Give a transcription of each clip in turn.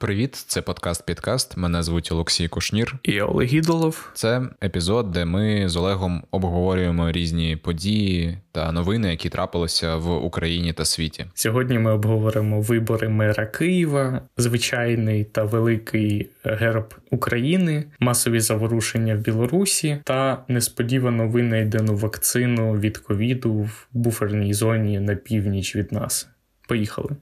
Привіт, це подкаст Підкаст. Мене звуть Олексій Кушнір і Олег Ідолов. Це епізод, де ми з Олегом обговорюємо різні події та новини, які трапилися в Україні та світі. Сьогодні ми обговоримо вибори мера Києва, звичайний та великий герб України, масові заворушення в Білорусі та несподівано винайдену вакцину від ковіду в буферній зоні на північ від нас. Поїхали.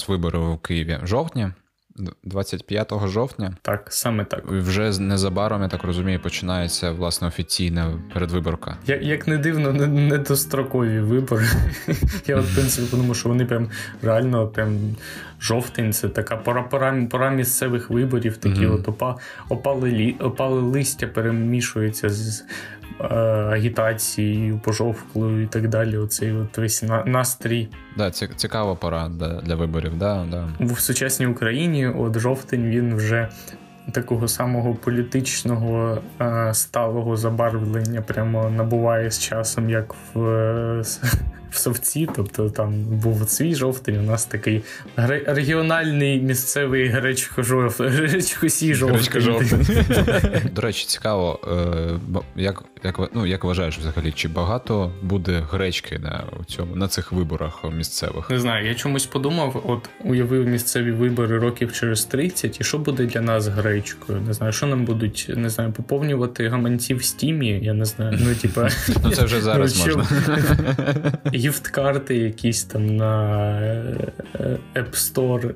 Нас вибори в Києві? Жовтня? 25 жовтня. Так, саме так. Вже незабаром, я так розумію, починається власне офіційна передвиборка. Як як не дивно, недострокові вибори. Я в принципі подумав, що вони прям реально прям жовтень, це така пора пора, пора місцевих виборів, такі mm-hmm. от опа, опали, опали листя перемішуються з агітації, пожовклою і так далі. Оцей от весь настрій. Да, цікава пора для виборів. Да, да. В сучасній Україні от жовтень він вже. Такого самого політичного е, сталого забарвлення прямо набуває з часом, як в в совці, тобто там був свій жовтень, у нас такий регіональний місцевий гречко-сій жовтень. До речі, цікаво, е, як як, ну, як вважаєш взагалі, чи багато буде гречки на цьому на цих виборах місцевих? Не знаю, я чомусь подумав, от уявив місцеві вибори років через 30, і що буде для нас гречкою? Не знаю, що нам будуть не знаю, поповнювати гаманці в стімі, я не знаю. Ну, типа, ну це вже зараз можна гіфт-карти якісь там на е, App Store.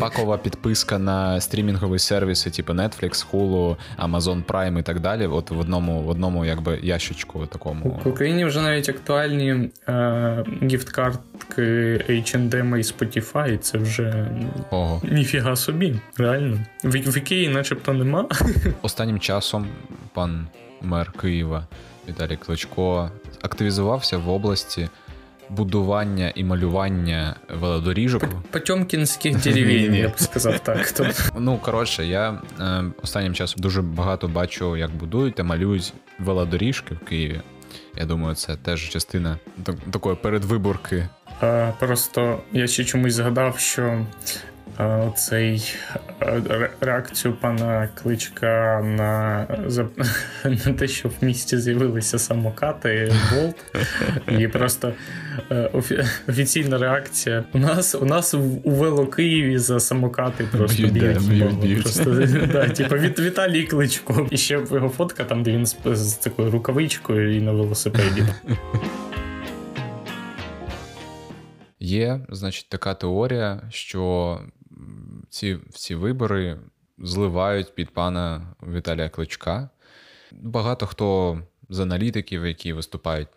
Пакова підписка на стрімінгові сервіси, типу Netflix, Hulu, Amazon Prime і так далі. От в одному в одному якби ящичку такому. В Україні вже навіть актуальні е, гіфт-картки H&M і Spotify, це вже Ого. ніфіга собі, реально. В, в Ікеї начебто нема. Останнім часом пан мер Києва Віталій Кличко активізувався в області будування і малювання велодоріжок. Потьомкінських деревень, я б сказав так. Ну, коротше, я е, останнім часом дуже багато бачу, як будують та малюють велодоріжки в Києві. Я думаю, це теж частина такої передвиборки. Просто я ще чомусь згадав, що цей реакцію пана Кличка на на те, що в місті з'явилися самокати Болт. І просто е, офіційна реакція. У нас у нас у Вело Києві за самокати просто б'ють. б'ють, просто, да, типу, від Віталій Кличко. І ще його фотка, там де він з, з такою рукавичкою і на велосипеді. Є, значить, така теорія, що ці всі вибори зливають під пана Віталія Кличка. Багато хто з аналітиків, які виступають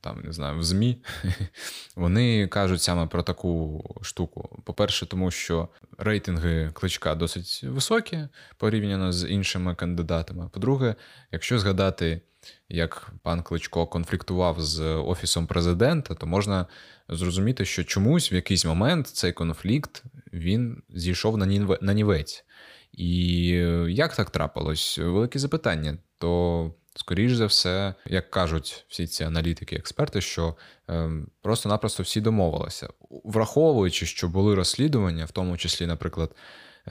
там, не знаю, в ЗМІ, вони кажуть саме про таку штуку. По-перше, тому що рейтинги кличка досить високі порівняно з іншими кандидатами. По-друге, якщо згадати, як пан Кличко конфліктував з офісом президента, то можна зрозуміти, що чомусь в якийсь момент цей конфлікт він зійшов на нівець. І як так трапилось? Велике запитання. То, скоріш за все, як кажуть всі ці аналітики, експерти, що е, просто-напросто всі домовилися, враховуючи, що були розслідування, в тому числі, наприклад,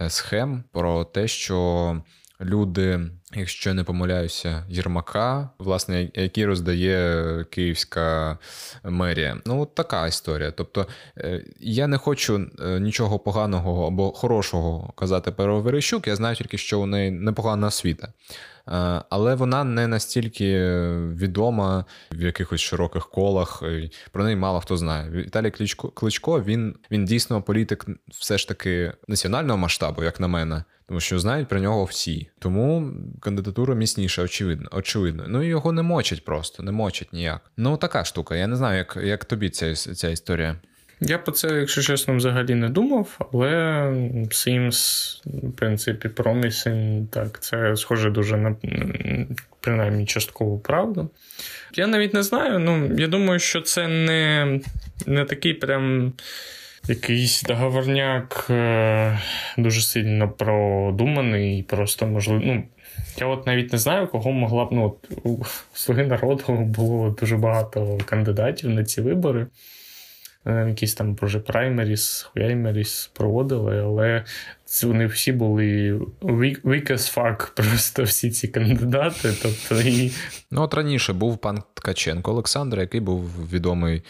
е, схем про те, що люди, якщо не помиляюся, Єрмака, власне, який роздає Київська мерія. Ну, така історія. Тобто е, я не хочу е, нічого поганого або хорошого казати про Верещук, я знаю тільки, що у неї непогана освіта. Е, але вона не настільки відома в якихось широких колах. Про неї мало хто знає. Віталій Кличко, Кличко він, він дійсно політик все ж таки національного масштабу, як на мене тому що знають про нього всі. Тому кандидатура міцніша, очевидно. очевидно. Ну його не мочать просто, не мочать ніяк. Ну така штука. Я не знаю, як як тобі ця ця історія. Я про це, якщо чесно, взагалі не думав, але Sims, в принципі, Promising, так, це схоже дуже на принаймні часткову правду. Я навіть не знаю. Ну, я думаю, що це не, не такий прям. Якийсь договорняк е, дуже сильно продуманий, просто можливо. Ну, я от навіть не знаю, кого могла б. Ну, у Слуги народу було дуже багато кандидатів на ці вибори. Якісь там вже праймеріс, хуяймеріс проводили, але вони всі були weak as fuck, просто всі ці кандидати. Тобто, і... Ну, от раніше був пан Ткаченко Олександр, який був відомий.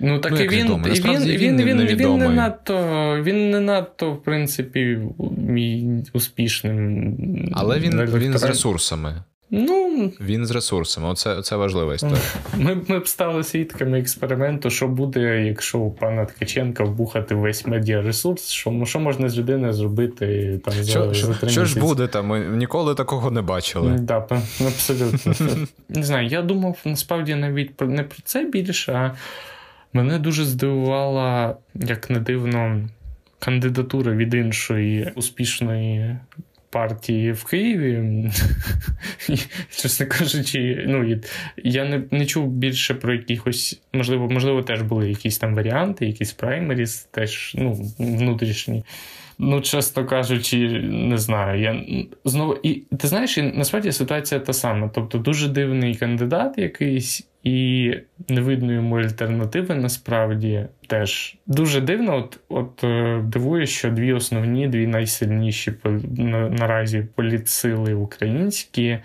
Ну, так ну, і він він, він, він, він, він, не надто, він не надто, в принципі, успішним. Але він, він з ресурсами. Ну, Він з ресурсами, оце це важлива історія. Ми ми б стали свідками експерименту, що буде, якщо у пана Ткаченка вбухати весь медіаресурс, що що можна з людини зробити там що, за, за Що ж буде там? Ми ніколи такого не бачили. Да, Абсолютно. Не знаю, я думав насправді навіть не про це більше, а мене дуже здивувала, як не дивно, кандидатура від іншої успішної партії в Києві, чесно кажучи, ну я не не чув більше про якихось, можливо, можливо, теж були якісь там варіанти, якісь праймеріс, теж ну, внутрішні. Ну, чесно кажучи, не знаю. Я знову і ти знаєш, і насправді ситуація та сама. Тобто, дуже дивний кандидат якийсь, і не видно йому альтернативи насправді теж дуже дивно. От от е, дивує, що дві основні, дві найсильніші на, наразі політсили українські.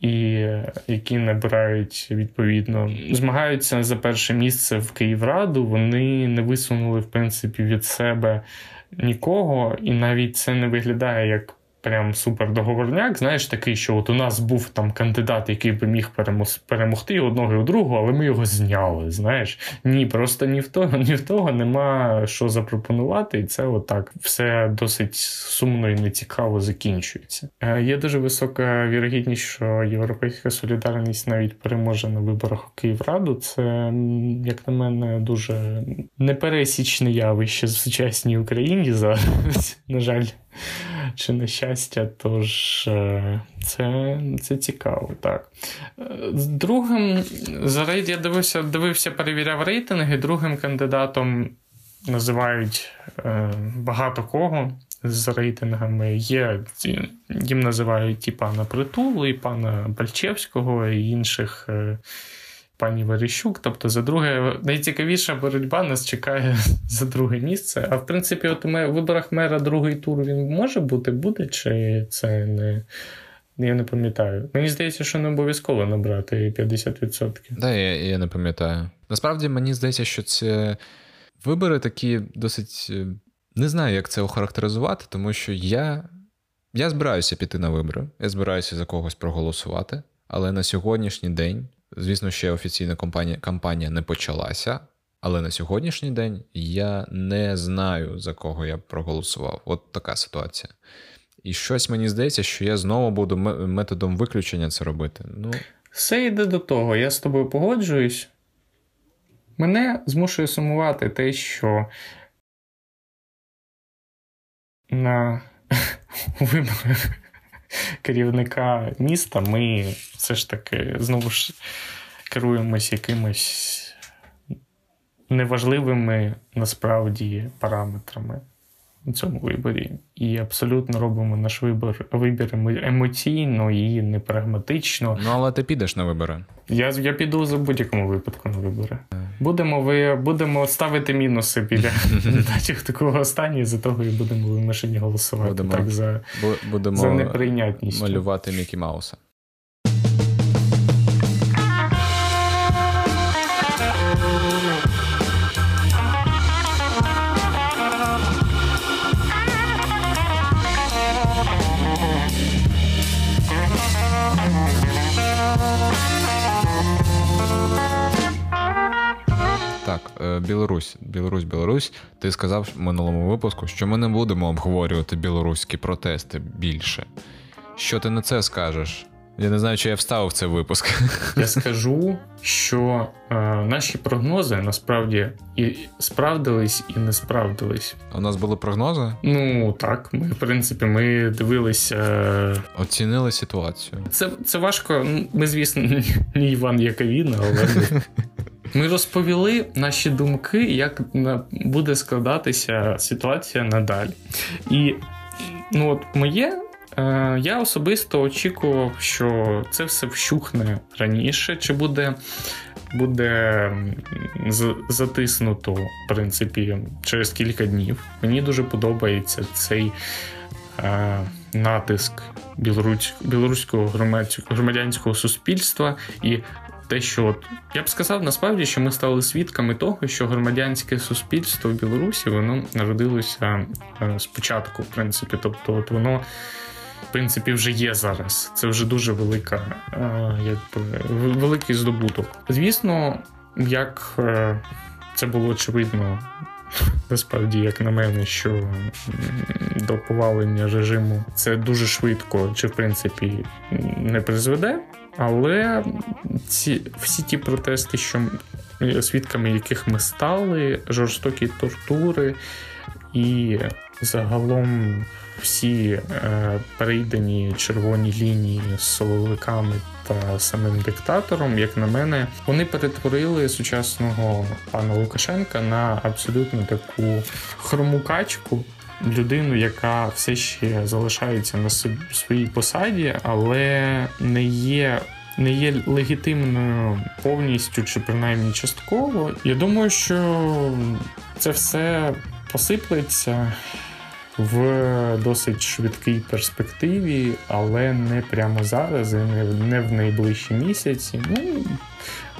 І які набирають відповідно, змагаються за перше місце в Київраду. Вони не висунули в принципі від себе нікого, і навіть це не виглядає як прям супер договорняк. Знаєш, такий, що от у нас був там кандидат, який би міг перемогти одного і у другого, але ми його зняли. Знаєш, ні, просто ні в того, ні в того нема що запропонувати, і це отак все досить сумно і нецікаво закінчується. Е, є дуже висока вірогідність, що європейська солідарність навіть переможе на виборах у Київраду. Це, як на мене, дуже непересічне явище в сучасній Україні зараз. На жаль чи нещастя, тож е, це це цікаво. так. Е, другим, я дивився, дивився, перевіряв рейтинги. Другим кандидатом називають е, багато кого з рейтингами. Є, Їм називають і пана Притулу, і пана Бальчевського, і інших пані Верещук. Тобто, за друге, найцікавіша боротьба нас чекає за друге місце. А в принципі, от у виборах мера другий тур він може бути, буде, чи це не. Я не пам'ятаю. Мені здається, що не обов'язково набрати 50%. Да, я я не пам'ятаю. Насправді мені здається, що це вибори такі досить. Е, не знаю, як це охарактеризувати, тому що я я збираюся піти на вибори, я збираюся за когось проголосувати, але на сьогоднішній день Звісно, ще офіційна кампанія, кампанія не почалася, але на сьогоднішній день я не знаю, за кого я проголосував. От така ситуація. І щось мені здається, що я знову буду методом виключення це робити. Ну... Все йде до того, я з тобою погоджуюсь. Мене змушує сумувати те, що на виборах керівника міста, ми все ж таки знову ж керуємось якимось неважливими насправді параметрами у цьому виборі. І абсолютно робимо наш вибір вибір емоційно і не прагматично. Ну, але ти підеш на вибори. Я я піду за будь-якому випадку на вибори. Будемо ви будемо ставити мінуси біля кандидатів такого останнього, за того і будемо вимушені голосувати будемо, так за, будемо за неприйнятність. малювати Мікі Мауса. Е, Білорусь, Білорусь, Білорусь. Ти сказав в минулому випуску, що ми не будемо обговорювати білоруські протести більше. Що ти на це скажеш? Я не знаю, чи я вставив цей випуск. Я скажу, що е, наші прогнози насправді і справдились, і не справдились. У нас були прогнози? Ну так, ми в принципі ми дивилися. Е, Оцінили ситуацію. Це це важко. Ми, звісно, не Іван Яковіна, але ми розповіли наші думки, як буде складатися ситуація надалі. І ну от моє я особисто очікував, що це все вщухне раніше, чи буде буде затиснуто, в принципі, через кілька днів. Мені дуже подобається цей е, натиск білорусь, білоруського громадянського суспільства і. Те, що от я б сказав, насправді, що ми стали свідками того, що громадянське суспільство в Білорусі воно народилося е, спочатку, в принципі, тобто, от воно в принципі, вже є зараз. Це вже дуже велика, якби великий здобуток. Звісно, як е, це було очевидно. Насправді, як на мене, що до повалення режиму це дуже швидко, чи в принципі не призведе. Але ці всі ті протести, що свідками яких ми стали, жорстокі тортури і загалом всі е, перейдені червоні лінії з соловиками та самим диктатором, як на мене, вони перетворили сучасного пана Лукашенка на абсолютно таку хромукачку. Людину, яка все ще залишається на своїй посаді, але не є не є легітимною повністю чи принаймні частково. Я думаю, що це все посиплеться в досить швидкій перспективі, але не прямо зараз, і не в найближчі місяці. Ну,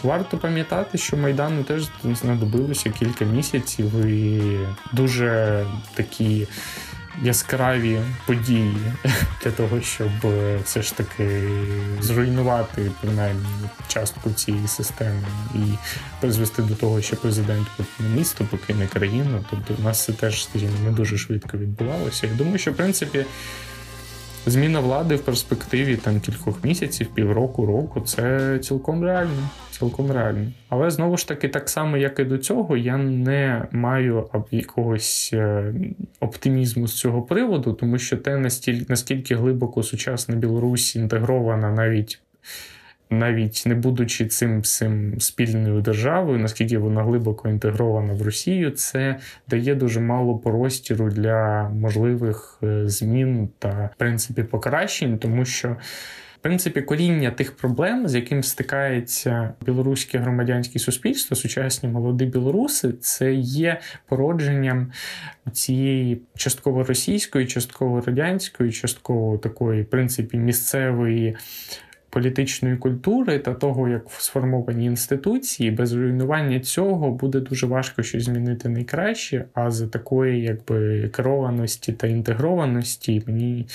Варто пам'ятати, що Майдану теж знадобилося кілька місяців і дуже такі яскраві події для того, щоб е, все ж таки зруйнувати принаймні частку цієї системи і призвести до того, що президент покине місто, покине країну. Тобто, у нас це теж скажімо, не дуже швидко відбувалося. Я думаю, що в принципі. Зміна влади в перспективі там кількох місяців, півроку, року це цілком реально. Цілком реально. Але знову ж таки, так само, як і до цього, я не маю якогось е, оптимізму з цього приводу, тому що те настільки наскільки глибоко сучасна Білорусь інтегрована навіть навіть не будучи цим всім спільною державою, наскільки вона глибоко інтегрована в Росію, це дає дуже мало простіру для можливих е, змін та в принципі покращень, тому що. В принципі, коріння тих проблем, з яким стикається білоруське громадянське суспільство, сучасні молоді білоруси, це є породженням цієї частково російської, частково радянської, частково такої, в принципі, місцевої політичної культури та того, як сформовані інституції, без руйнування цього буде дуже важко щось змінити найкраще. А за такої, якби керованості та інтегрованості, мені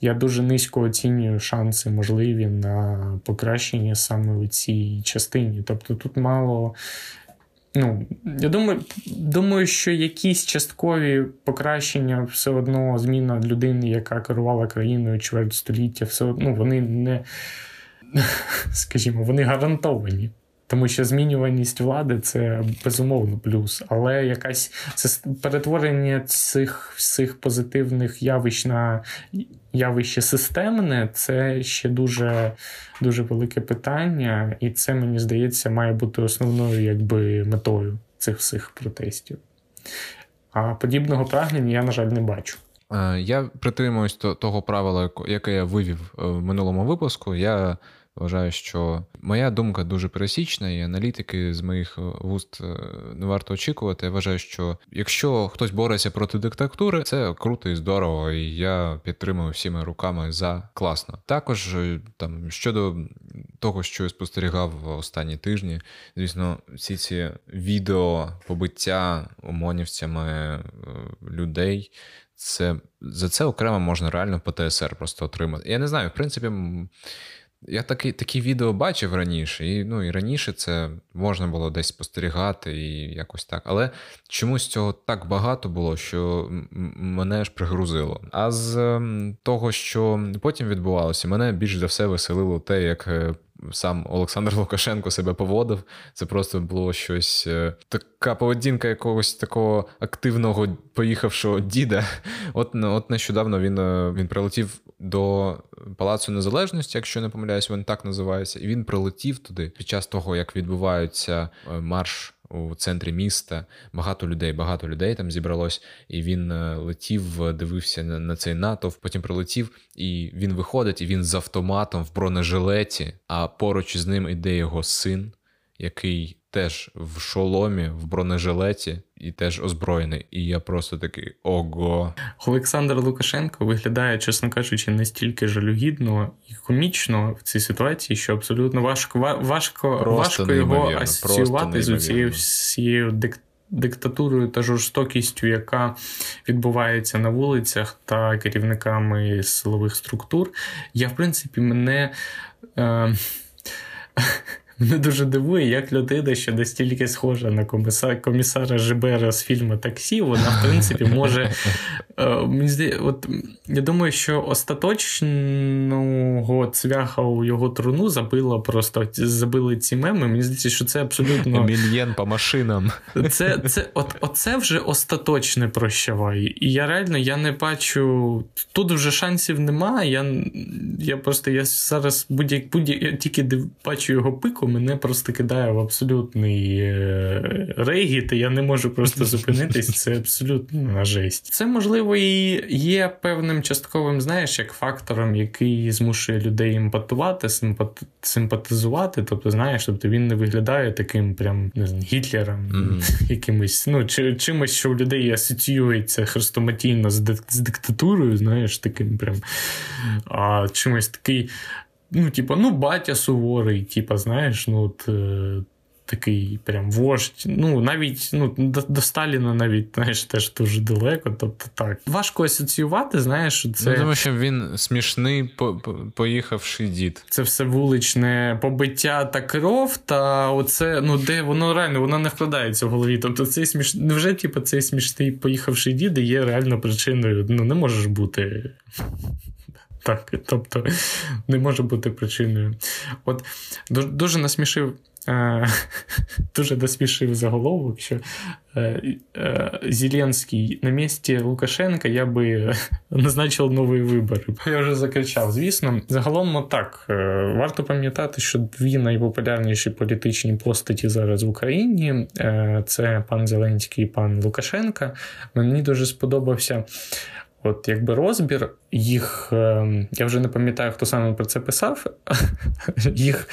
я дуже низько оцінюю шанси можливі на покращення саме у цій частині. Тобто тут мало. Ну, я думаю, думаю, що якісь часткові покращення все одно зміна людини, яка керувала країною чверть століття, все одно ну, вони не скажімо, вони гарантовані. Тому що змінюваність влади це безумовно плюс. Але якась це перетворення цих всіх позитивних явищ на явище системне це ще дуже дуже велике питання, і це, мені здається, має бути основною якби метою цих всіх протестів. А подібного прагнення я, на жаль, не бачу. Е, я притримуюсь того правила, яке я вивів е, в минулому випуску. Я Вважаю, що моя думка дуже пересічна, і аналітики з моїх е, вуст е, не варто очікувати. Я вважаю, що якщо хтось бореться проти диктатури, це круто і здорово, і я підтримую всіма руками за класно. Також е, там щодо того, що я спостерігав останні тижні, звісно, всі ці відео побиття омонівцями людей. Це за це окремо можна реально по ТСР просто отримати. Я не знаю, в принципі. Я такі такі відео бачив раніше, і ну, і раніше це можна було десь спостерігати і якось так. Але чомусь цього так багато було, що мене ж пригрузило. А з ем, того, що потім відбувалося, мене більш за все веселило те, як е, сам Олександр Лукашенко себе поводив. Це просто було щось е, така поведінка якогось такого активного поїхавшого діда. От от нещодавно він е, він прилетів до Палацу Незалежності, якщо не помиляюсь, він так називається, і він прилетів туди під час того, як відбуваються е, марш у центрі міста. Багато людей, багато людей там зібралось, і він е, летів, дивився на, на цей натовп, потім прилетів, і він виходить, і він з автоматом в бронежилеті, а поруч із ним іде його син, який теж в шоломі, в бронежилеті і теж озброєний. І я просто такий ого. Олександр Лукашенко виглядає, чесно кажучи, настільки жалюгідно і комічно в цій ситуації, що абсолютно важко важко, важко його асоціювати з цією всією дик. Диктатурою та жорстокістю, яка відбувається на вулицях та керівниками силових структур, я в принципі мене. Е- Мене дуже дивує, як людина, що настільки схожа на комісара, комісара Жибера з фільму Таксі, вона, в принципі, може. Е, от, Я думаю, що остаточного цвяха у його труну забило просто забили ці меми. Мені здається, що це абсолютно. Емільєн по машинам. Це це, от, Оце вже остаточне прощавай. І я реально я не бачу. Тут вже шансів немає. Я я просто я зараз будь-як будь-як я тільки бачу його пику року мене просто кидає в абсолютний е, регіт, і я не можу просто зупинитись. Це абсолютно жесть. Це можливо і є певним частковим, знаєш, як фактором, який змушує людей імпатувати, симпатизувати. Тобто, знаєш, тобто він не виглядає таким прям не знаю, гітлером, mm-hmm. якимось, ну чи чимось, що у людей асоціюється хрестоматійно з, дик- з диктатурою, знаєш, таким прям а чимось такий ну, типа, ну, батя суворий, типа, знаєш, ну от. Е, такий прям вождь. Ну, навіть ну, до, до Сталіна навіть знаєш, теж дуже далеко. Тобто так. Важко асоціювати, знаєш, це. Ну, тому що він смішний, по, поїхавший дід. Це все вуличне побиття та кров, та оце, ну, де воно реально воно не вкладається в голові. Тобто цей сміш... Невже, типу, цей смішний поїхавший дід є реально причиною? Ну, не можеш бути. Так, тобто не може бути причиною. От дуже насмішив. Е, дуже насмішив заголовок, що е, е, Зеленський на місці Лукашенка я би назначив нові вибори. Я вже закричав. Звісно, загалом так. Варто пам'ятати, що дві найпопулярніші політичні постаті зараз в Україні це пан Зеленський і пан Лукашенка. Мені дуже сподобався От якби розбір їх, ем, я вже не пам'ятаю, хто саме про це писав, їх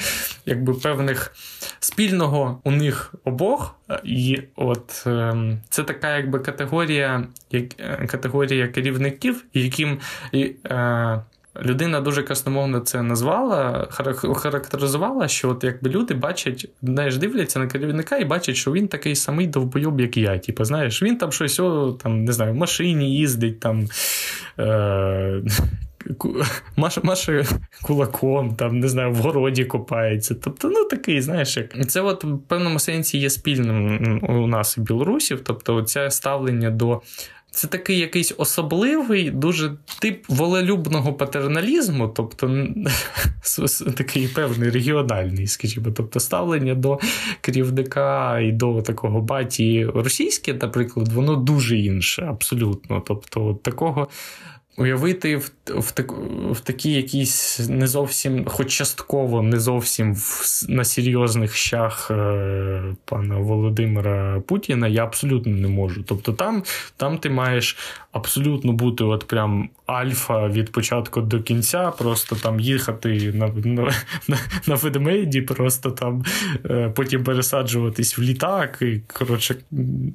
якби певних спільного у них обох. І от ем, це така якби категорія як, е, категорія керівників, яким е, Людина дуже красномовно це назвала, характеризувала, що от якби люди бачать, знаєш, дивляться на керівника і бачать, що він такий самий довбойоб, як я. Типу, знаєш, він там щось о, там, не знаю, в машині їздить, там. Е- Маше, маше кулаком, там, не знаю, в городі копається. Тобто, ну такий, знаєш, як це от в певному сенсі є спільним у нас, білорусів. Тобто, це ставлення до це такий якийсь особливий, дуже тип волелюбного патерналізму, тобто такий певний регіональний, скажімо, тобто ставлення до керівника і до такого баті російське, наприклад, воно дуже інше, абсолютно. Тобто, такого Уявити в в, так, в такій якійсь не зовсім, хоч частково, не зовсім в, на серйозних щах е, пана Володимира Путіна я абсолютно не можу. Тобто там там ти маєш абсолютно бути от прям альфа від початку до кінця, просто там їхати на на, на, на ведмеді, просто там е, потім пересаджуватись в літак, і коротше,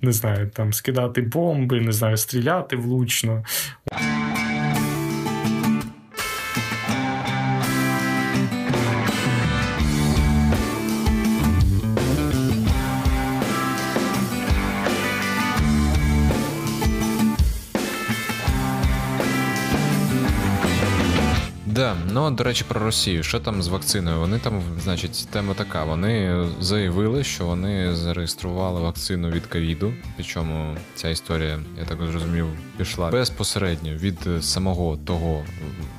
не знаю, там скидати бомби, не знаю, стріляти влучно. До речі, про Росію. Що там з вакциною? Вони там, значить, тема така. Вони заявили, що вони зареєстрували вакцину від ковіду. Причому ця історія, я так зрозумів, пішла безпосередньо від самого того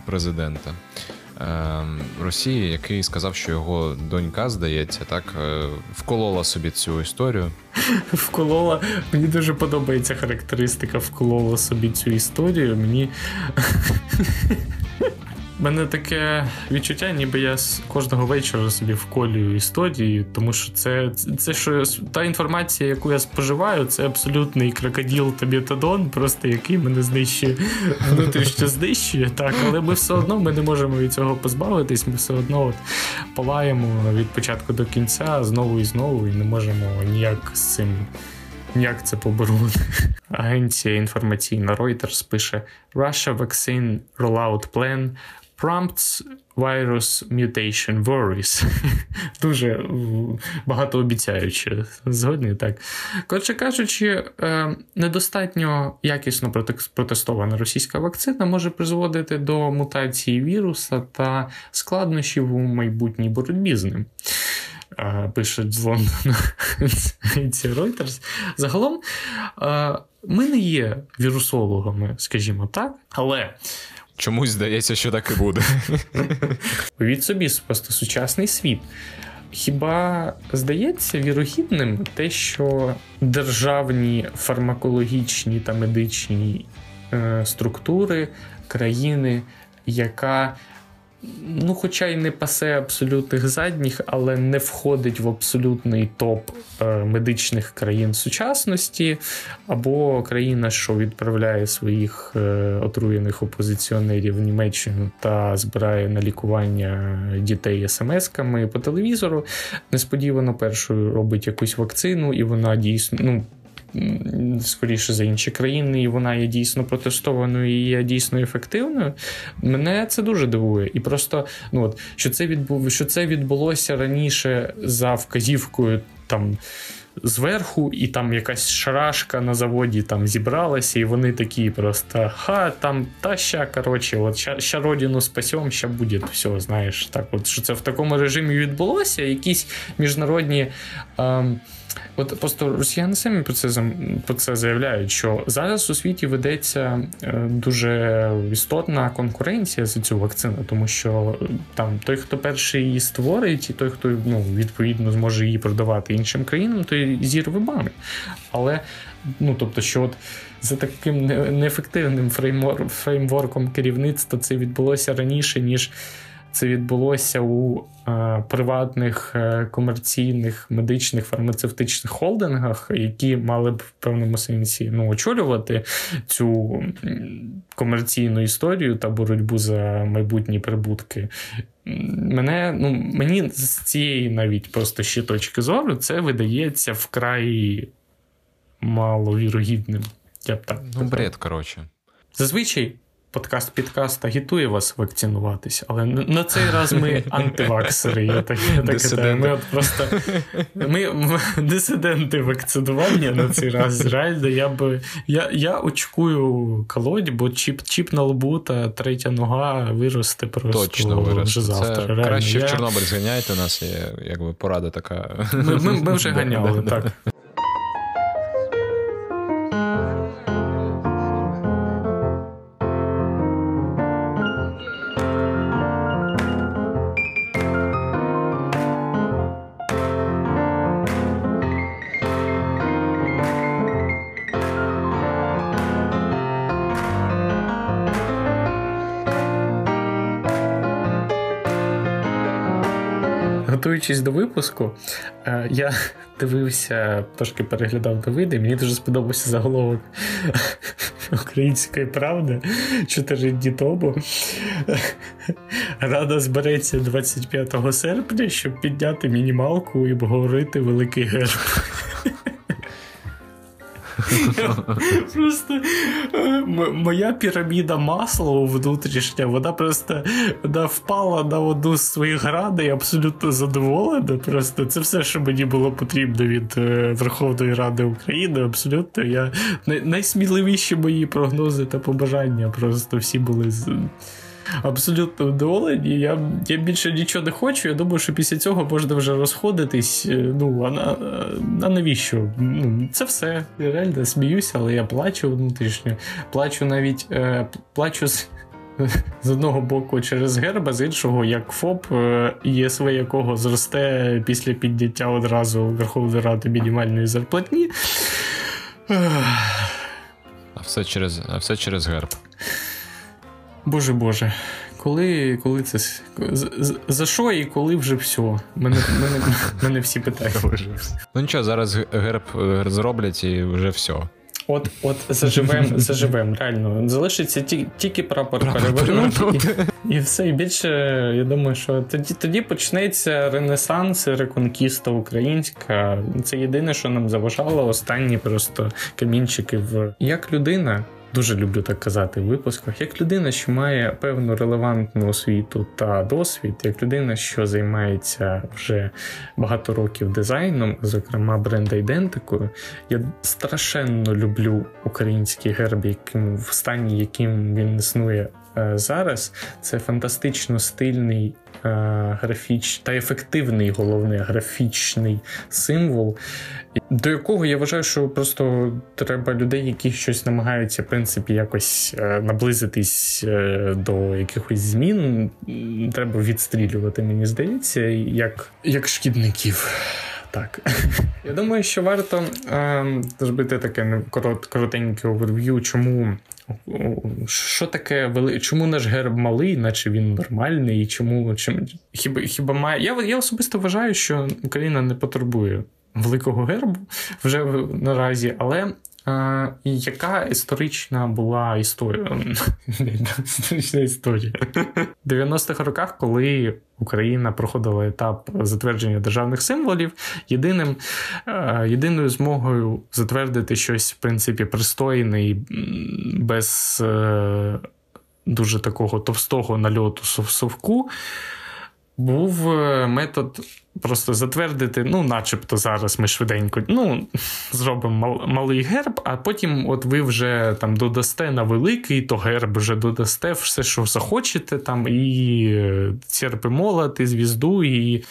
президента. Ем, Росії, який сказав, що його донька, здається, так е, вколола собі цю історію. Вколола. Мені дуже подобається характеристика вколола собі цю історію. Мені мене таке відчуття, ніби я кожного вечора собі вколюю історії, тому що це це що та інформація, яку я споживаю, це абсолютний крокоділ та бетадон, просто який мене знищує, внутрішньо знищує. Так, але ми все одно ми не можемо від цього позбавитись. Ми все одно от палаємо від початку до кінця знову і знову, і не можемо ніяк з цим. Як це побороти? Агенція інформаційна Reuters пише: Russia Vaccine Rollout Plan Prompts Virus Mutation Worries. Дуже багатообіцяюче. Згодні так. Коротше кажучи, е, недостатньо якісно протестована російська вакцина може призводити до мутації віруса та складнощів у майбутній боротьбі з ним. Е, пишуть з Лондона ці Reuters. Загалом, е, ми не є вірусологами, скажімо так, але Чомусь здається, що так і буде. Уявіть собі, просто сучасний світ. Хіба здається вірогідним те, що державні фармакологічні та медичні е, структури країни, яка ну, хоча й не пасе абсолютних задніх, але не входить в абсолютний топ е, медичних країн сучасності, або країна, що відправляє своїх е, отруєних опозиціонерів в Німеччину та збирає на лікування дітей смс-ками по телевізору. Несподівано першою робить якусь вакцину, і вона дійсно ну скоріше за інші країни, і вона є дійсно протестованою і є дійсно ефективною. Мене це дуже дивує. І просто ну от що це відбув, що це відбулося раніше за вказівкою там. Зверху, і там якась шарашка на заводі там зібралася, і вони такі просто ха, там та ща, коротше, от ща, ща родину спасем, ща буде все, знаєш. Так, от що це в такому режимі відбулося, якісь міжнародні. Ем, От просто росіяни самі про це про це заявляють, що зараз у світі ведеться е, дуже істотна конкуренція за цю вакцину, тому що е, там той, хто перший її створить, і той, хто ну, відповідно зможе її продавати іншим країнам, той зірве бани. Але ну тобто, що от за таким неефективним фреймворком керівництва це відбулося раніше, ніж це відбулося у е, приватних е, комерційних медичних фармацевтичних холдингах, які мали б в певному сенсі ну, очолювати цю комерційну історію та боротьбу за майбутні прибутки. Мене, ну, Мені з цієї навіть просто ще точки зору це видається вкрай маловірогідним. Я б так Ну, бред, коротше. Зазвичай подкаст підкаст агітує вас вакцинуватись, але на цей раз ми антиваксери. Я так, я так Ми от просто ми дисиденти вакцинування на цей раз. Реально, я би я я очкую колодь, бо чіп чіп на лбу та третя нога виросте просто Точно виросте. вже завтра. Це краще я... в Чорнобиль зганяйте нас, є якби порада така. Ми, ми, ми вже ганяли, так. Готуючись до випуску, е, я дивився, трошки переглядав новини, мені дуже сподобався заголовок Української правди чотири дні тому. Рада збереться 25 серпня, щоб підняти мінімалку і обговорити великий герб. Просто е, моя піраміда масла внутрішня, вона просто вона впала на одну з своїх градей, абсолютно задоволена. Просто це все, що мені було потрібно від е, Верховної Ради України. Абсолютно. Я Найсміливіші мої прогнози та побажання. Просто всі були Абсолютно вдоволені. Я я більше нічого не хочу. Я думаю, що після цього можна вже розходитись. Е, ну, а, на, а навіщо? Ну, Це все. Я реально сміюся, але я плачу внутрішньо. Плачу навіть е, плачу з. З одного боку через герба, з іншого, як ФОП, е, ЄСВ якого зросте після підняття одразу Верховної Ради мінімальної зарплатні. А все через а все через герб. Боже Боже, коли коли це за що і коли вже все? Мене мене, мене всі питають. Ну нічого, зараз герб зроблять і вже все. От от заживем, заживем, реально. Залишиться ті, тільки прапор перевернути. І, і все. І більше, я думаю, що тоді тоді почнеться ренесанс, реконкіста українська. Це єдине, що нам заважало останні просто камінчики в як людина. Дуже люблю так казати в випусках, як людина, що має певну релевантну освіту та досвід, як людина, що займається вже багато років дизайном, зокрема бренд-айдентикою, я страшенно люблю український герб, яким в стані, яким він існує е, зараз. Це фантастично стильний графіч та ефективний, головне, графічний символ, до якого я вважаю, що просто треба людей, які щось намагаються, в принципі, якось е, наблизитись е, до якихось змін. Треба відстрілювати, мені здається, як, як шкідників. Так. Я думаю, що варто е, зробити таке коротеньке оверв'ю, чому що таке вели... Чому наш герб малий, наче він нормальний, і чому чим... хіба хіба має. Я я особисто вважаю, що Україна не потребує великого гербу вже наразі, але яка історична була історія? Історія. В 90-х роках, коли Україна проходила етап затвердження державних символів, єдиним, єдиною змогою затвердити щось, в принципі, пристойне і без е, дуже такого товстого нальоту совку був е, метод просто затвердити, ну, начебто, зараз ми швиденько ну, зробимо малий герб, а потім от ви вже там додасте на великий, то герб вже додасте все, що захочете, там, і е, церпи молот, і звізду, і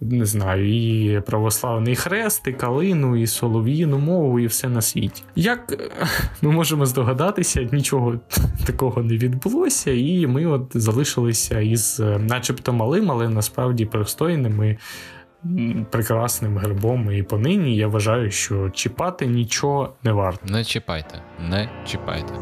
не знаю, і православний хрест, і калину, і солов'їну мову, і все на світі. Як е, ми можемо здогадатися, нічого такого не відбулося, і ми от залишилися із, е, начебто, малим, але насправді пристойними. Прекрасним гербом і понині я вважаю, що чіпати нічого не варто. Не чіпайте, не чіпайте.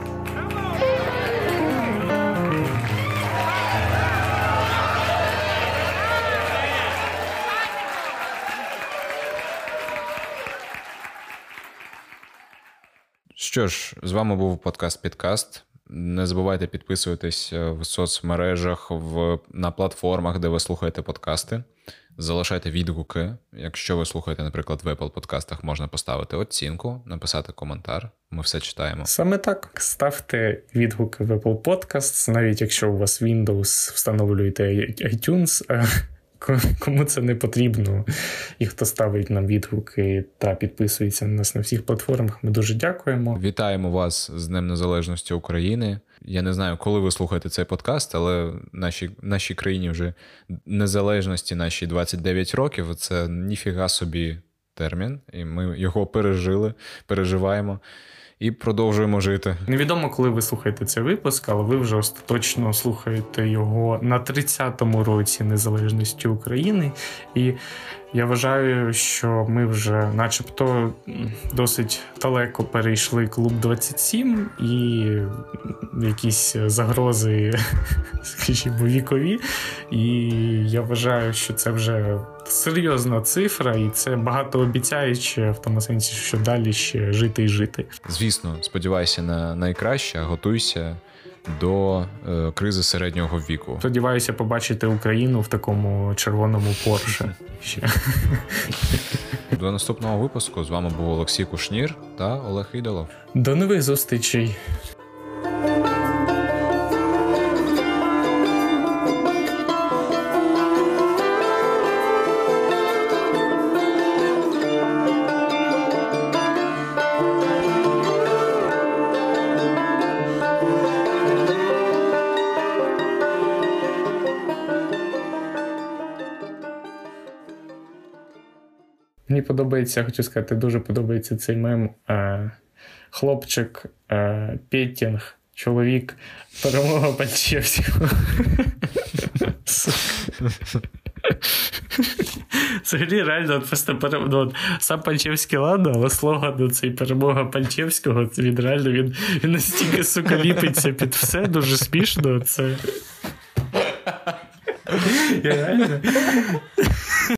Що ж, з вами був подкаст Підкаст. Не забувайте підписуватись е, в соцмережах, в, на платформах, де ви слухаєте подкасти. Залишайте відгуки. Якщо ви слухаєте, наприклад, в Apple подкастах, можна поставити оцінку, написати коментар. Ми все читаємо. Саме так. Ставте відгуки в Apple Podcasts, навіть якщо у вас Windows встановлюєте iTunes. Кому це не потрібно, і хто ставить нам відгуки та підписується на нас на всіх платформах. Ми дуже дякуємо. Вітаємо вас з Днем Незалежності України. Я не знаю, коли ви слухаєте цей подкаст, але нашій нашій країні вже незалежності наші 29 років. Це ніфіга собі термін, і ми його пережили, переживаємо і продовжуємо жити. Невідомо, коли ви слухаєте цей випуск, але ви вже остаточно слухаєте його на 30-му році незалежності України. І я вважаю, що ми вже, начебто, досить далеко перейшли клуб 27 і якісь загрози, скажімо, вікові. І я вважаю, що це вже серйозна цифра, і це багатообіцяюче в тому сенсі, що далі ще жити і жити. Звісно, сподівайся на найкраще, готуйся до е, кризи середнього віку. Сподіваюся побачити Україну в такому червоному Порше. До наступного випуску з вами був Олексій Кушнір та Олег Ідолов. До нових зустрічей. Подобається, хочу сказати, дуже подобається цей мем. Е, хлопчик, е, Пєтінг, чоловік, перемога Панчевського. Взагалі, реально, просто перем... ну, сам Панчевський ладно, але слоган ну, цей перемога Панчевського, він реально він, він настільки сука ліпиться під все, дуже смішно. Це. Я реально.